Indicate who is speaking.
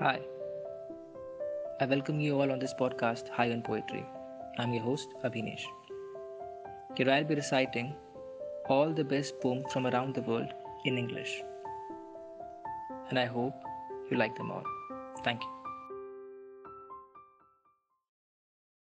Speaker 1: Hi. I welcome you all on this podcast, High on Poetry. I'm your host, Abhinesh. Here I'll be reciting all the best poems from around the world in English. And I hope you like them all. Thank you.